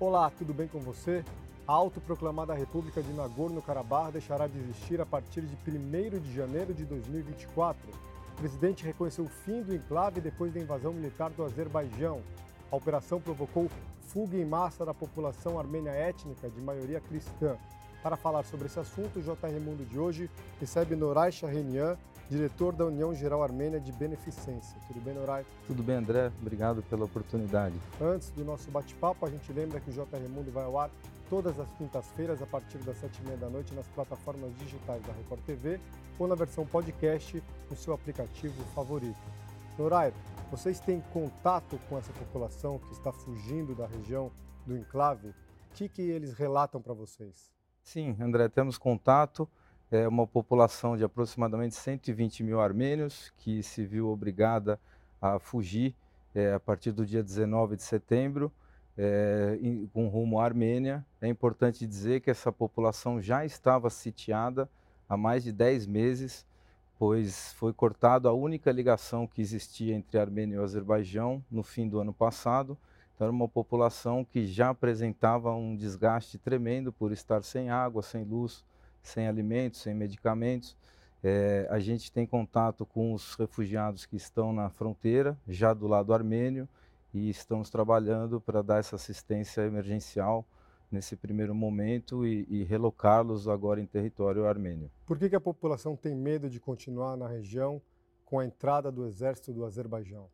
Olá, tudo bem com você? A autoproclamada República de Nagorno-Karabakh deixará de existir a partir de 1 de janeiro de 2024. O presidente reconheceu o fim do enclave depois da invasão militar do Azerbaijão. A operação provocou fuga em massa da população armênia étnica de maioria cristã. Para falar sobre esse assunto, o JR Mundo de hoje recebe Noray Shahenian, diretor da União Geral Armênia de Beneficência. Tudo bem, Noray? Tudo bem, André. Obrigado pela oportunidade. Antes do nosso bate-papo, a gente lembra que o JR Mundo vai ao ar todas as quintas-feiras a partir das sete e meia da noite nas plataformas digitais da Record TV ou na versão podcast no seu aplicativo favorito. Noray, vocês têm contato com essa população que está fugindo da região do enclave? O que, que eles relatam para vocês? Sim, André, temos contato. É uma população de aproximadamente 120 mil armênios que se viu obrigada a fugir é, a partir do dia 19 de setembro, é, em, com rumo à Armênia. É importante dizer que essa população já estava sitiada há mais de 10 meses, pois foi cortada a única ligação que existia entre Armênia e Azerbaijão no fim do ano passado. Então, era uma população que já apresentava um desgaste tremendo por estar sem água, sem luz, sem alimentos, sem medicamentos. É, a gente tem contato com os refugiados que estão na fronteira, já do lado armênio, e estamos trabalhando para dar essa assistência emergencial nesse primeiro momento e, e relocá-los agora em território armênio. Por que, que a população tem medo de continuar na região com a entrada do exército do Azerbaijão?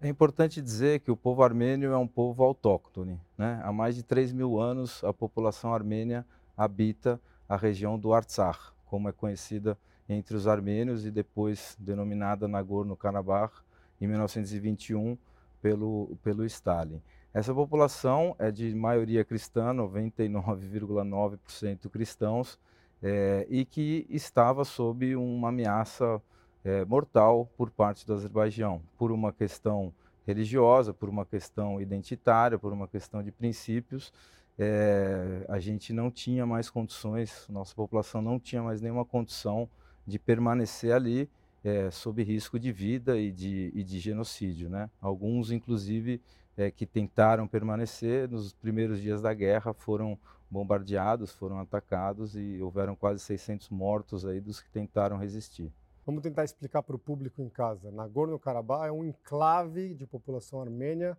É importante dizer que o povo armênio é um povo autóctone. Né? Há mais de 3 mil anos, a população armênia habita a região do Artsakh, como é conhecida entre os armênios e depois denominada Nagorno-Karabakh, em 1921, pelo, pelo Stalin. Essa população é de maioria cristã, 99,9% cristãos, é, e que estava sob uma ameaça é, mortal por parte do Azerbaijão, por uma questão religiosa, por uma questão identitária, por uma questão de princípios. É, a gente não tinha mais condições, nossa população não tinha mais nenhuma condição de permanecer ali é, sob risco de vida e de, e de genocídio. Né? Alguns, inclusive, é, que tentaram permanecer nos primeiros dias da guerra foram bombardeados, foram atacados e houveram quase 600 mortos aí dos que tentaram resistir. Vamos tentar explicar para o público em casa. Nagorno-Karabakh é um enclave de população armênia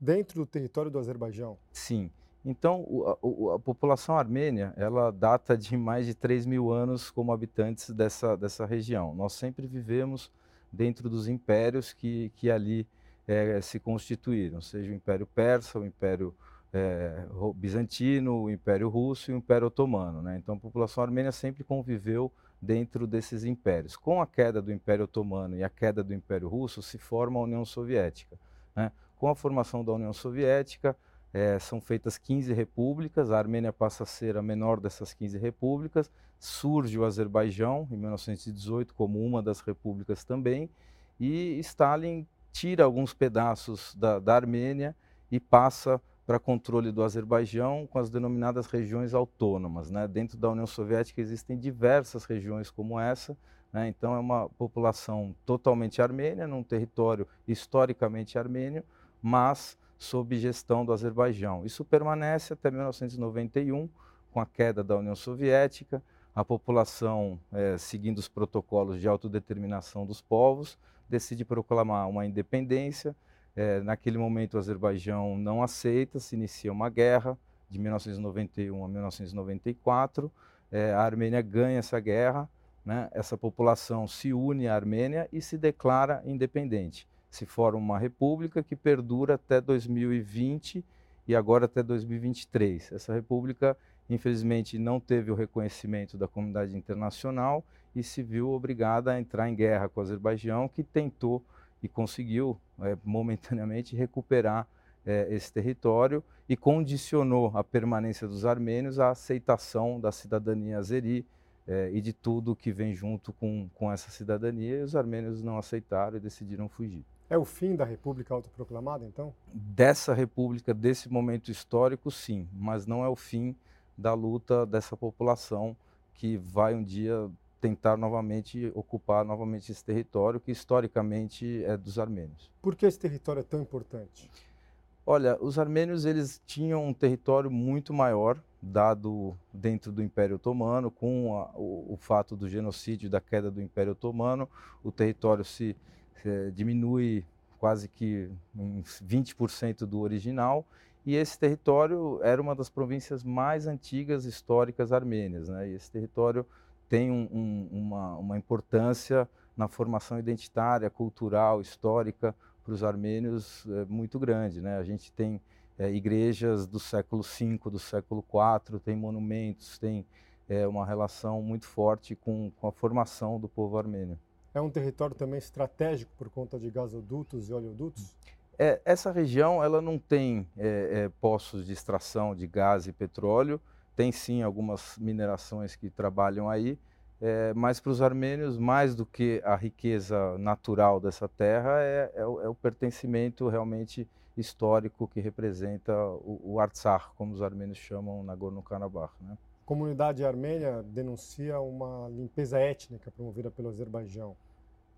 dentro do território do Azerbaijão. Sim. Então, a, a, população armênia, ela data de mais de 3 mil anos como habitantes dessa, dessa região. Nós sempre vivemos dentro dos impérios que, que ali é, se constituíram, seja o Império Persa, o Império é, Bizantino, o Império Russo e o Império Otomano. Né? Então, a população armênia sempre conviveu dentro desses impérios. Com a queda do Império Otomano e a queda do Império Russo, se forma a União Soviética. Né? Com a formação da União Soviética, é, são feitas 15 repúblicas, a Armênia passa a ser a menor dessas 15 repúblicas, surge o Azerbaijão, em 1918, como uma das repúblicas também, e Stalin tira alguns pedaços da, da Armênia e passa para controle do Azerbaijão com as denominadas regiões autônomas. Né? Dentro da União Soviética existem diversas regiões como essa, né? então é uma população totalmente armênia, num território historicamente armênio, mas sob gestão do Azerbaijão. Isso permanece até 1991, com a queda da União Soviética, a população, é, seguindo os protocolos de autodeterminação dos povos, decide proclamar uma independência, é, naquele momento, o Azerbaijão não aceita, se inicia uma guerra de 1991 a 1994. É, a Armênia ganha essa guerra, né? essa população se une à Armênia e se declara independente. Se forma uma república que perdura até 2020 e agora até 2023. Essa república, infelizmente, não teve o reconhecimento da comunidade internacional e se viu obrigada a entrar em guerra com o Azerbaijão, que tentou e conseguiu é, momentaneamente recuperar é, esse território e condicionou a permanência dos armênios à aceitação da cidadania azeri é, e de tudo que vem junto com, com essa cidadania. E os armênios não aceitaram e decidiram fugir. É o fim da República Autoproclamada, então? Dessa República, desse momento histórico, sim, mas não é o fim da luta dessa população que vai um dia tentar novamente ocupar novamente esse território que historicamente é dos armênios. Por que esse território é tão importante? Olha, os armênios eles tinham um território muito maior dado dentro do Império Otomano, com a, o, o, fato do genocídio, da queda do Império Otomano, o território se, se diminui quase que em 20% do original, e esse território era uma das províncias mais antigas históricas armênias. Né? E esse território tem um, um, uma, uma importância na formação identitária, cultural, histórica para os armênios é muito grande. Né? A gente tem é, igrejas do século V, do século IV, tem monumentos, tem é, uma relação muito forte com, com a formação do povo armênio. É um território também estratégico por conta de gasodutos e oleodutos? É, essa região ela não tem é, é, poços de extração de gás e petróleo, tem sim algumas minerações que trabalham aí, é, mas para os armênios, mais do que a riqueza natural dessa terra, é, é, o, é o, pertencimento realmente histórico que representa o, o Artsakh, como os armênios chamam Nagorno-Karabakh. Né? A comunidade armênia denuncia uma limpeza étnica promovida pelo Azerbaijão.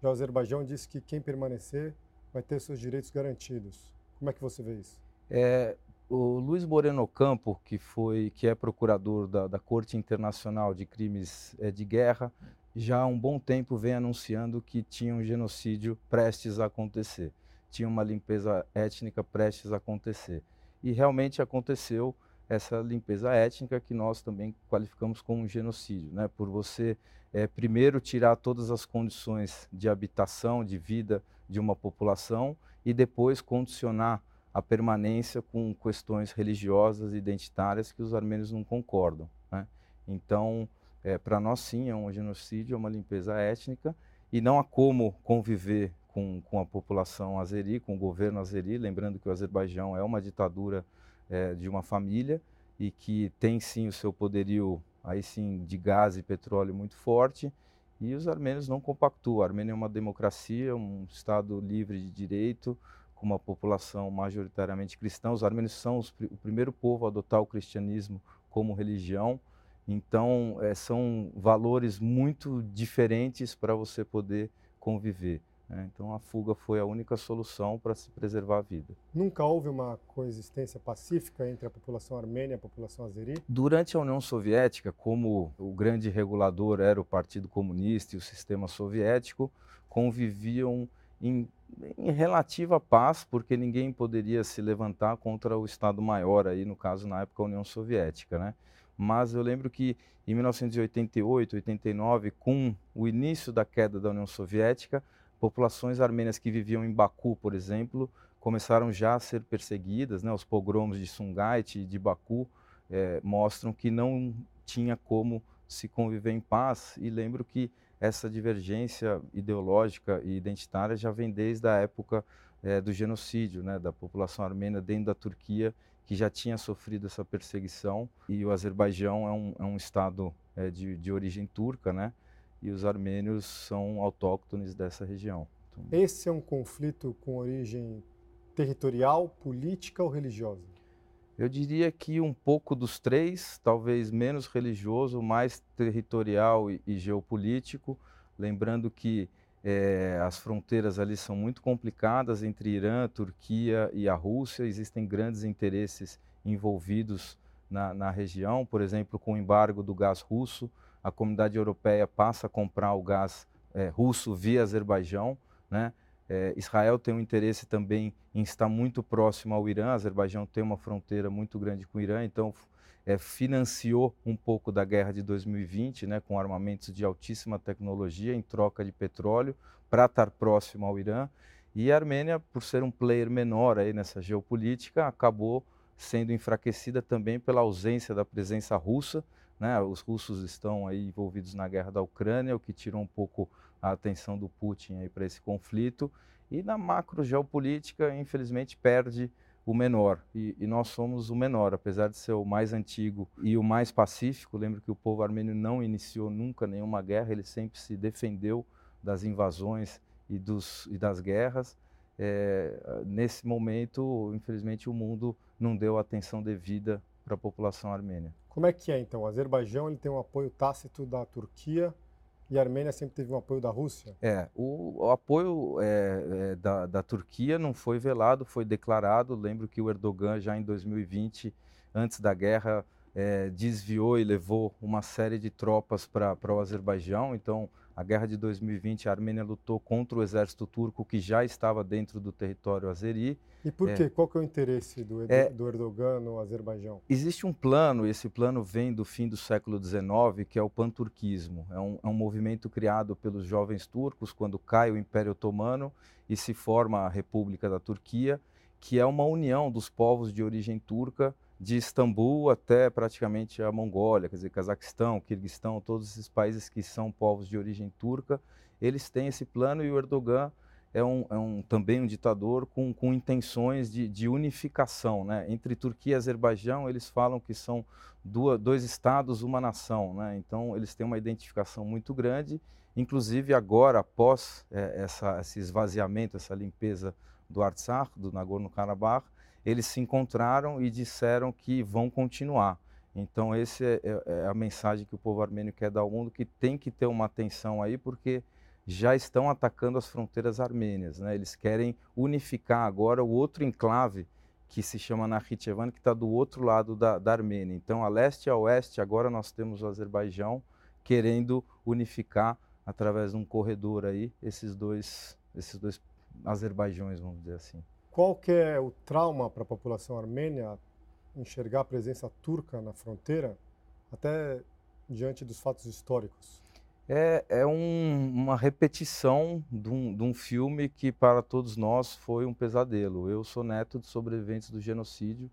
Já o Azerbaijão disse que quem permanecer vai ter seus direitos garantidos. Como é que você vê isso? É, o Luiz Moreno Campo, que foi, que é procurador da, da Corte Internacional de Crimes é, de Guerra, já há um bom tempo vem anunciando que tinha um genocídio prestes a acontecer, tinha uma limpeza étnica prestes a acontecer. E realmente aconteceu essa limpeza étnica que nós também qualificamos como um genocídio, né? Por você é, primeiro tirar todas as condições de habitação, de vida de uma população e depois condicionar a permanência com questões religiosas identitárias que os armênios não concordam. Né? Então, é, para nós sim, é um genocídio, é uma limpeza étnica e não há como conviver com, com a população azeri, com o governo azeri, lembrando que o Azerbaijão é uma ditadura é, de uma família e que tem sim o seu poderio aí sim de gás e petróleo muito forte e os armênios não compactuam. A Armênia é uma democracia, um estado livre de direito, com uma população majoritariamente cristã. Os armênios são os, o primeiro povo a adotar o cristianismo como religião. Então, é, são valores muito diferentes para você poder conviver. Né? Então, a fuga foi a única solução para se preservar a vida. Nunca houve uma coexistência pacífica entre a população armênia e a população azeri? Durante a União Soviética, como o grande regulador era o Partido Comunista e o sistema soviético, conviviam em, em, relativa paz, porque ninguém poderia se levantar contra o Estado Maior, aí no caso na época a União Soviética, né? Mas eu lembro que em 1988, 89, com o início da queda da União Soviética, populações armênias que viviam em Baku, por exemplo, começaram já a ser perseguidas, né? Os pogromos de Sungait e de Baku é, mostram que não tinha como se conviver em paz. E lembro que essa divergência ideológica e identitária já vem desde a época é, do genocídio né, da população armênia dentro da Turquia, que já tinha sofrido essa perseguição. E o Azerbaijão é um, é um estado é, de, de origem turca, né? E os armênios são autóctones dessa região. Então, Esse é um conflito com origem territorial, política ou religiosa? Eu diria que um pouco dos três, talvez menos religioso, mais territorial e, e geopolítico. Lembrando que é, as fronteiras ali são muito complicadas entre Irã, Turquia e a Rússia. Existem grandes interesses envolvidos na, na região, por exemplo, com o embargo do gás russo, a comunidade europeia passa a comprar o gás é, russo via Azerbaijão, né? É, Israel tem um interesse também em estar muito próximo ao Irã. Azerbaijão tem uma fronteira muito grande com o Irã, então é, financiou um pouco da guerra de 2020, né, com armamentos de altíssima tecnologia em troca de petróleo para estar próximo ao Irã. E a Armênia, por ser um player menor aí nessa geopolítica, acabou sendo enfraquecida também pela ausência da presença russa. Né? Os russos estão aí envolvidos na guerra da Ucrânia, o que tirou um pouco a atenção do Putin para esse conflito. E na macro geopolítica, infelizmente, perde o menor. E, e, nós somos o menor, apesar de ser o mais antigo e o mais pacífico. Lembro que o povo armênio não iniciou nunca nenhuma guerra, ele sempre se defendeu das invasões e, dos, e das guerras. É, nesse momento, infelizmente, o mundo não deu a atenção devida para a população armênia. Como é que é então? O Azerbaijão ele tem um apoio tácito da Turquia e a Armênia sempre teve um apoio da Rússia? É, o, o apoio é, é, da, da, Turquia não foi velado, foi declarado. Lembro que o Erdogan, já em 2020, antes da guerra, é, desviou e levou uma série de tropas para o Azerbaijão. Então, a guerra de 2020, a Armênia lutou contra o exército turco que já estava dentro do território azeri. E por é, quê? Qual que é o interesse do, é, do Erdogan no Azerbaijão? Existe um plano, e esse plano vem do fim do século XIX, que é o panturquismo. É um, é um movimento criado pelos jovens turcos quando cai o Império Otomano e se forma a República da Turquia, que é uma união dos povos de origem turca de Istambul até praticamente a Mongólia, quer dizer, Cazaquistão, Kirguistão, todos esses países que são povos de origem turca, eles têm esse plano e o Erdogan é, um, é um também um ditador com, com intenções de, de, unificação. Né? Entre Turquia e Azerbaijão, eles falam que são duas, dois estados, uma nação. Né? Então, eles têm uma identificação muito grande. Inclusive, agora, após é, essa, esse esvaziamento, essa limpeza do Artsakh, do Nagorno-Karabakh, eles se encontraram e disseram que vão continuar. Então, essa é, é, é, a mensagem que o povo armênio quer dar ao mundo, que tem que ter uma atenção aí, porque já estão atacando as fronteiras armênias. Né? Eles querem unificar agora o outro enclave, que se chama Nakhichevan, que está do outro lado da, da Armênia. Então, a leste e a oeste, agora nós temos o Azerbaijão querendo unificar, através de um corredor aí, esses dois, esses dois Azerbaijões, vamos dizer assim. Qual que é o trauma para a população armênia enxergar a presença turca na fronteira, até diante dos fatos históricos? É, é um, uma repetição de um, de um, filme que para todos nós foi um pesadelo. Eu sou neto de sobreviventes do genocídio,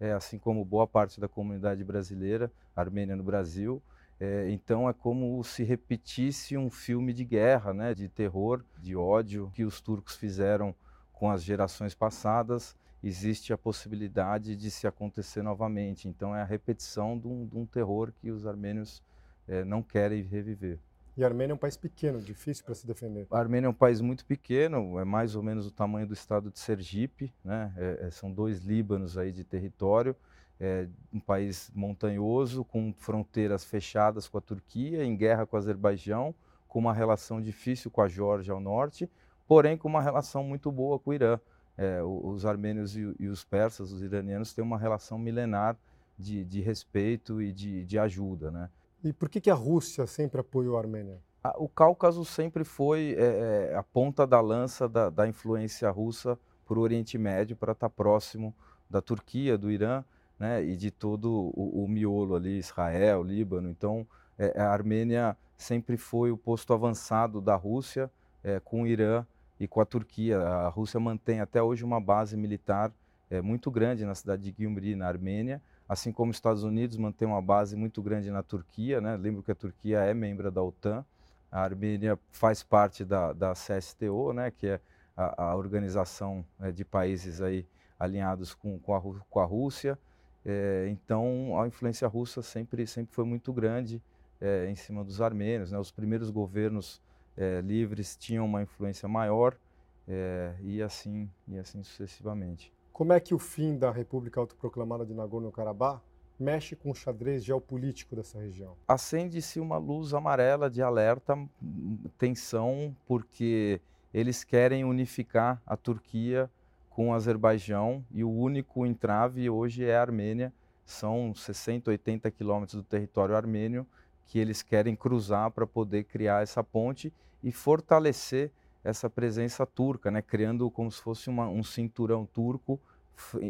é, assim como boa parte da comunidade brasileira, armênia no Brasil. É, então é como se repetisse um filme de guerra, né, de terror, de ódio que os turcos fizeram com as gerações passadas, existe a possibilidade de se acontecer novamente. Então é a repetição de um, de um terror que os armênios é, não querem reviver. E a Armênia é um país pequeno, difícil para se defender. A Armênia é um país muito pequeno, é mais ou menos o tamanho do estado de Sergipe, né? É, é são dois Líbanos aí de território, é um país montanhoso, com fronteiras fechadas com a Turquia, em guerra com o Azerbaijão, com uma relação difícil com a Geórgia ao norte, porém com uma relação muito boa com o Irã. É, os armênios e, e, os persas, os iranianos, têm uma relação milenar de, de respeito e de, de, ajuda. Né? E por que, que a Rússia sempre apoiou a Armênia? o Cáucaso sempre foi é, é, a ponta da lança da, da influência russa para o Oriente Médio, para estar próximo da Turquia, do Irã né, e de todo o, o miolo ali, Israel, Líbano. Então, é, a Armênia sempre foi o posto avançado da Rússia é, com o Irã e com a Turquia. A Rússia mantém até hoje uma base militar é, muito grande na cidade de Gyumri, na Armênia, assim como os Estados Unidos mantém uma base muito grande na Turquia. Né? Lembro que a Turquia é membro da OTAN, a Armênia faz parte da, da CSTO, né? que é a, a organização é, de países aí alinhados com, com, a, com a Rússia. É, então, a influência russa sempre, sempre foi muito grande em cima dos armênios. Né? Os primeiros governos é, livres tinham uma influência maior é, e assim e assim sucessivamente. Como é que o fim da República Autoproclamada de Nagorno-Karabakh mexe com o xadrez geopolítico dessa região? Acende-se uma luz amarela de alerta, tensão, porque eles querem unificar a Turquia com o Azerbaijão e o único entrave hoje é a Armênia. São 60, 80 quilômetros do território armênio que eles querem cruzar para poder criar essa ponte e fortalecer essa presença turca, né? criando como se fosse uma, um cinturão turco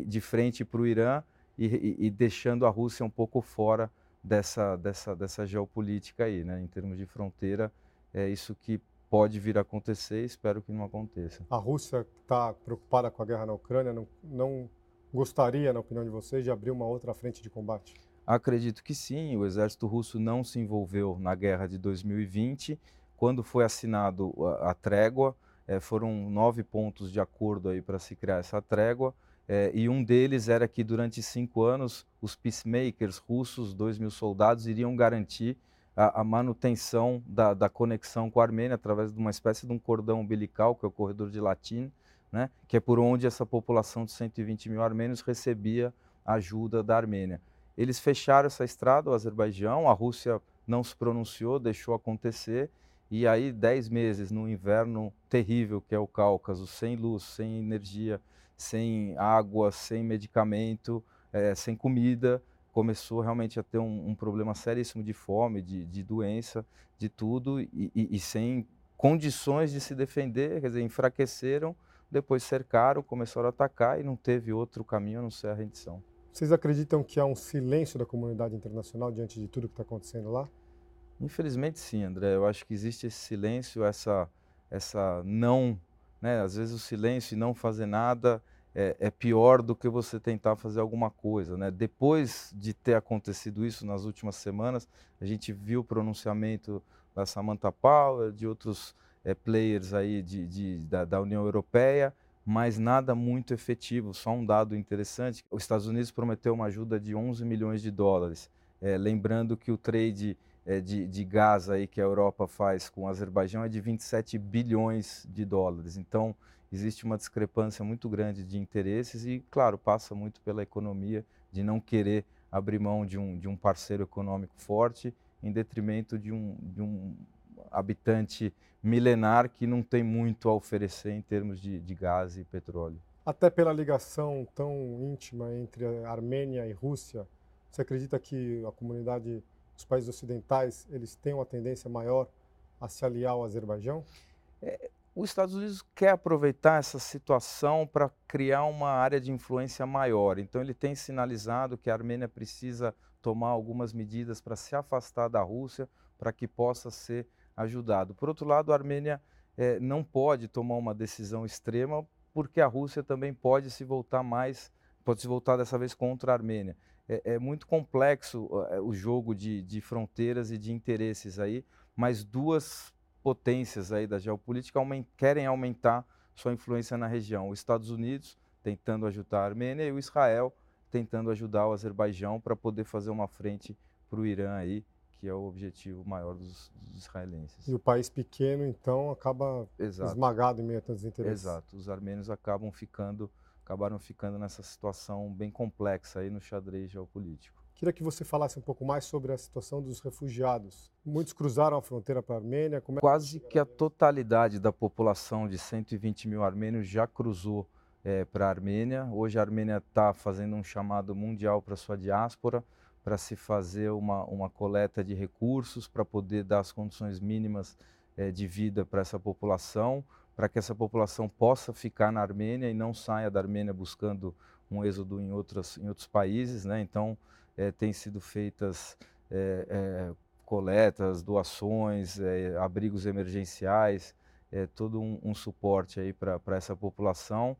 de frente para o Irã e, e, e, deixando a Rússia um pouco fora dessa, dessa, dessa geopolítica aí, né? em termos de fronteira. É isso que pode vir a acontecer, espero que não aconteça. A Rússia está preocupada com a guerra na Ucrânia, não, não gostaria, na opinião de vocês, de abrir uma outra frente de combate? Acredito que sim. O exército russo não se envolveu na guerra de 2020. Quando foi assinado a, a trégua, eh, foram nove pontos de acordo aí para se criar essa trégua. Eh, e um deles era que durante cinco anos os peacemakers russos, dois mil soldados, iriam garantir a, a manutenção da, da, conexão com a Armênia através de uma espécie de um cordão umbilical, que é o corredor de Latim, né, que é por onde essa população de 120 mil armênios recebia ajuda da Armênia. Eles fecharam essa estrada, o Azerbaijão, a Rússia não se pronunciou, deixou acontecer, e aí 10 meses no inverno terrível que é o Cáucaso, sem luz, sem energia, sem água, sem medicamento, é, sem comida, começou realmente a ter um, um problema seríssimo de fome, de, de doença, de tudo, e, e, e, sem condições de se defender, quer dizer, enfraqueceram, depois cercaram, começaram a atacar e não teve outro caminho a não ser a rendição. Vocês acreditam que há um silêncio da comunidade internacional diante de tudo que está acontecendo lá? Infelizmente sim, André. Eu acho que existe esse silêncio, essa, essa não, né? Às vezes o silêncio e não fazer nada é, é, pior do que você tentar fazer alguma coisa, né? Depois de ter acontecido isso nas últimas semanas, a gente viu o pronunciamento da Samantha Power, de outros é, players aí de, de da, da União Europeia, mas nada muito efetivo. Só um dado interessante: os Estados Unidos prometeu uma ajuda de 11 milhões de dólares. É, lembrando que o trade é, de, de gás aí que a Europa faz com o Azerbaijão é de 27 bilhões de dólares. Então, existe uma discrepância muito grande de interesses e, claro, passa muito pela economia de não querer abrir mão de um, de um parceiro econômico forte em detrimento de um, de um habitante milenar que não tem muito a oferecer em termos de, de gás e petróleo. Até pela ligação tão íntima entre a Armênia e Rússia, você acredita que a comunidade os países ocidentais eles têm uma tendência maior a se aliar ao Azerbaijão? É, os Estados Unidos quer aproveitar essa situação para criar uma área de influência maior. Então ele tem sinalizado que a Armênia precisa tomar algumas medidas para se afastar da Rússia, para que possa ser ajudado. Por outro lado, a Armênia é, não pode tomar uma decisão extrema, porque a Rússia também pode se voltar mais, pode se voltar dessa vez contra a Armênia é, é muito complexo é, o jogo de, de fronteiras e de interesses aí, mas duas potências aí da geopolítica aument, querem aumentar sua influência na região. Os Estados Unidos tentando ajudar a Armênia e o Israel tentando ajudar o Azerbaijão para poder fazer uma frente para o Irã aí, que é o objetivo maior dos, dos, israelenses. E o país pequeno, então, acaba Exato. esmagado em meio a tantos interesses. Exato. Os armênios acabam ficando acabaram ficando nessa situação bem complexa aí no xadrez geopolítico. Queria que você falasse um pouco mais sobre a situação dos refugiados. Muitos cruzaram a fronteira para a Armênia. É Quase que a totalidade da população de 120 mil armênios já cruzou é, para a Armênia. Hoje a Armênia está fazendo um chamado mundial para sua diáspora, para se fazer uma, uma coleta de recursos, para poder dar as condições mínimas é, de vida para essa população para que essa população possa ficar na Armênia e não saia da Armênia buscando um êxodo em, outras, em outros países. Né? Então, é, têm sido feitas é, é, coletas, doações, abrigos emergenciais, todo um, um suporte aí para essa população.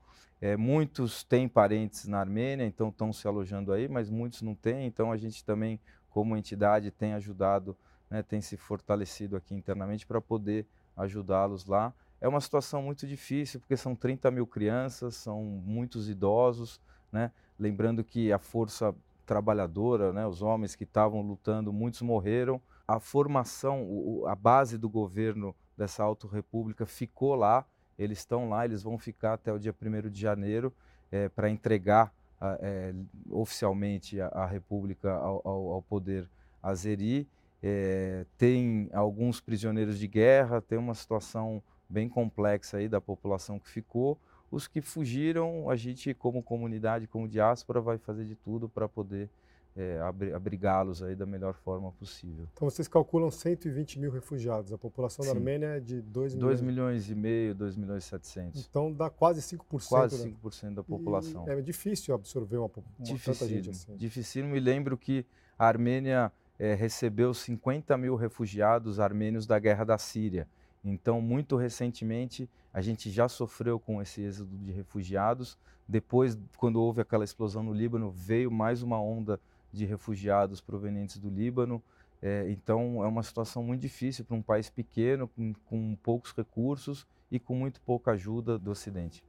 muitos têm parentes na Armênia, então estão se alojando aí, mas muitos não têm. Então, a gente também, como entidade, tem ajudado, né, tem se fortalecido aqui internamente para poder ajudá-los lá é uma situação muito difícil, porque são 30 mil crianças, são muitos idosos, né? lembrando que a força trabalhadora, né, os homens que estavam lutando, muitos morreram. A formação, a base do governo dessa auto-república ficou lá, eles estão lá, eles vão ficar até o dia 1 de janeiro é, para entregar é, oficialmente a, a república ao, ao, ao poder azeri. É, tem alguns prisioneiros de guerra, tem uma situação bem complexa aí da população que ficou. Os que fugiram, a gente, como comunidade, como diáspora, vai fazer de tudo para poder é, abrigá-los aí da melhor forma possível. Então vocês calculam 120 mil refugiados. A população Sim. da Armênia é de 2 milhões. 2 milhões e meio, 2 milhões e 700. Então dá quase 5%. Quase 5% da, da população. E é difícil absorver uma, uma tanta gente assim. Difícil. Me lembro que a Armênia é, recebeu 50 mil refugiados armênios da guerra da Síria. Então, muito recentemente, a gente já sofreu com esse êxodo de refugiados. Depois, quando houve aquela explosão no Líbano, veio mais uma onda de refugiados provenientes do Líbano. É, então, é uma situação muito difícil para um país pequeno, com, com poucos recursos e com muito pouca ajuda do Ocidente.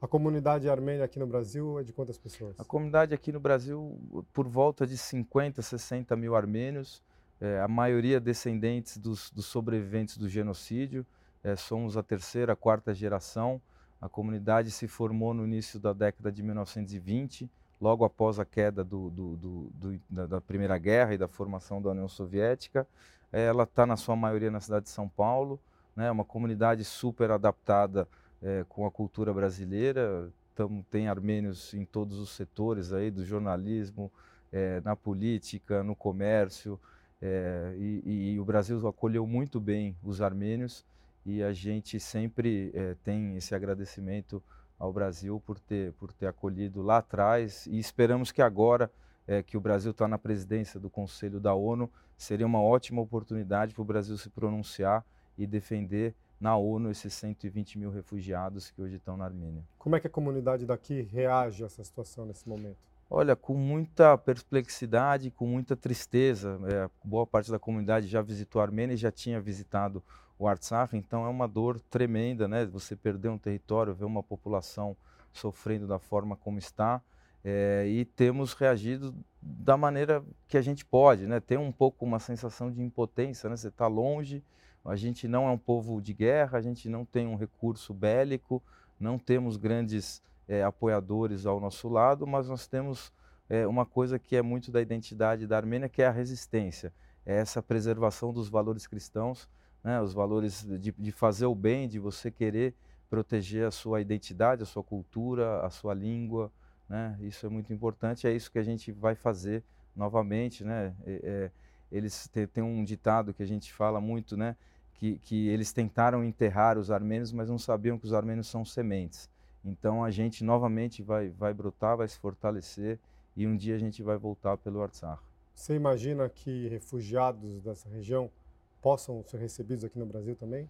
A comunidade armênia aqui no Brasil é de quantas pessoas? A comunidade aqui no Brasil, por volta de 50, 60 mil armênios é, a maioria descendentes dos, dos sobreviventes do genocídio. É, somos a terceira, quarta geração. A comunidade se formou no início da década de 1920, logo após a queda do, do, do, da, Primeira Guerra e da formação da União Soviética. ela está na sua maioria na cidade de São Paulo, né? Uma comunidade super adaptada é, com a cultura brasileira. Tamo, tem armênios em todos os setores aí do jornalismo, é, na política, no comércio. É, e, e, o Brasil acolheu muito bem os armênios e a gente sempre tem esse agradecimento ao Brasil por ter, por ter acolhido lá atrás e esperamos que agora é, que o Brasil está na presidência do Conselho da ONU, seria uma ótima oportunidade para o Brasil se pronunciar e defender na ONU esses 120 mil refugiados que hoje estão na Armênia. Como é que a comunidade daqui reage a essa situação nesse momento? Olha, com muita perplexidade, com muita tristeza. É, boa parte da comunidade já visitou a Armênia e já tinha visitado o Artsakh, então é uma dor tremenda, né? Você perder um território, ver uma população sofrendo da forma como está. É, e temos reagido da maneira que a gente pode, né? Tem um pouco uma sensação de impotência, né? Você está longe, a gente não é um povo de guerra, a gente não tem um recurso bélico, não temos grandes é, apoiadores ao nosso lado, mas nós temos é, uma coisa que é muito da identidade da Armênia, que é a resistência, é essa preservação dos valores cristãos, né, os valores de, de fazer o bem, de você querer proteger a sua identidade, a sua cultura, a sua língua, né? Isso é muito importante, é isso que a gente vai fazer novamente, né? É, eles têm um ditado que a gente fala muito, né? Que, que eles tentaram enterrar os armênios, mas não sabiam que os armênios são sementes. Então a gente novamente vai, vai brotar, vai se fortalecer e um dia a gente vai voltar pelo Artsakh. Você imagina que refugiados dessa região possam ser recebidos aqui no Brasil também?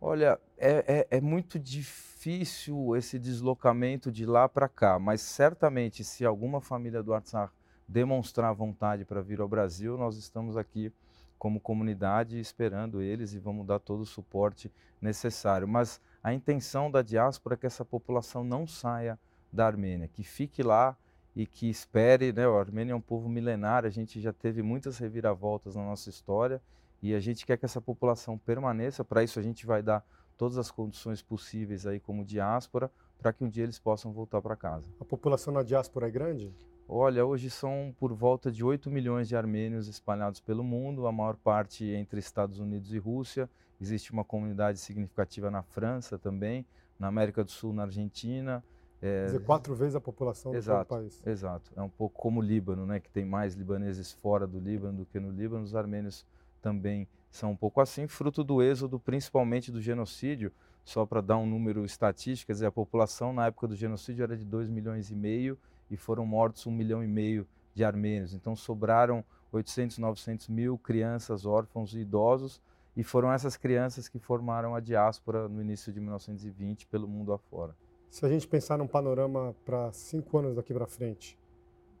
Olha, é, é, é muito difícil esse deslocamento de lá para cá, mas certamente se alguma família do Artsakh demonstrar vontade para vir ao Brasil, nós estamos aqui como comunidade esperando eles e vamos dar todo o suporte necessário. Mas a intenção da diáspora é que essa população não saia da Armênia, que fique lá e que espere. Né? A Armênia é um povo milenar, a gente já teve muitas reviravoltas na nossa história e a gente quer que essa população permaneça. Para isso, a gente vai dar todas as condições possíveis aí como diáspora para que um dia eles possam voltar para casa. A população na diáspora é grande? Olha, hoje são por volta de 8 milhões de armênios espalhados pelo mundo, a maior parte entre Estados Unidos e Rússia. Existe uma comunidade significativa na França também, na América do Sul, na Argentina. É... Quer dizer, quatro vezes a população exato, do país. Exato. É um pouco como o Líbano, né, que tem mais libaneses fora do Líbano do que no Líbano. Os armênios também são um pouco assim, fruto do êxodo, principalmente do genocídio. Só para dar um número estatístico, quer dizer, a população na época do genocídio era de 2 milhões e meio e foram mortos um milhão e meio de armênios. Então sobraram 800, 900 mil crianças, órfãos e idosos, e foram essas crianças que formaram a diáspora no início de 1920 pelo mundo afora. Se a gente pensar num panorama para cinco anos daqui para frente,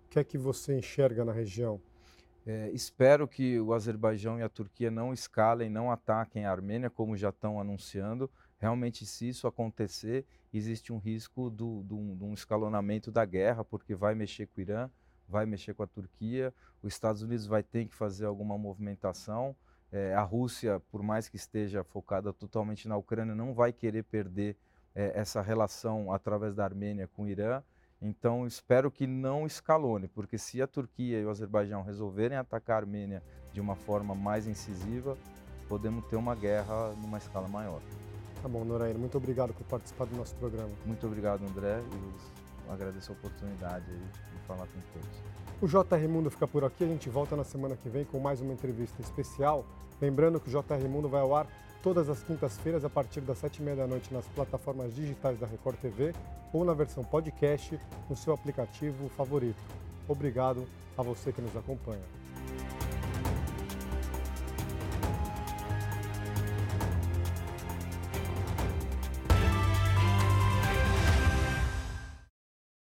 o que é que você enxerga na região? É, espero que o Azerbaijão e a Turquia não escalem, não ataquem a Armênia, como já estão anunciando. Realmente, se isso acontecer, existe um risco de um escalonamento da guerra, porque vai mexer com o Irã, vai mexer com a Turquia, os Estados Unidos vai ter que fazer alguma movimentação. É, a Rússia, por mais que esteja focada totalmente na Ucrânia, não vai querer perder é, essa relação através da Armênia com o Irã. Então, espero que não escalone, porque se a Turquia e o Azerbaijão resolverem atacar a Armênia de uma forma mais incisiva, podemos ter uma guerra numa escala maior. Tá bom, Noraína, muito obrigado por participar do nosso programa. Muito obrigado, André, e agradeço a oportunidade de falar com todos. O JR Mundo fica por aqui, a gente volta na semana que vem com mais uma entrevista especial. Lembrando que o JR Mundo vai ao ar todas as quintas-feiras a partir das sete e meia da noite nas plataformas digitais da Record TV ou na versão podcast no seu aplicativo favorito. Obrigado a você que nos acompanha.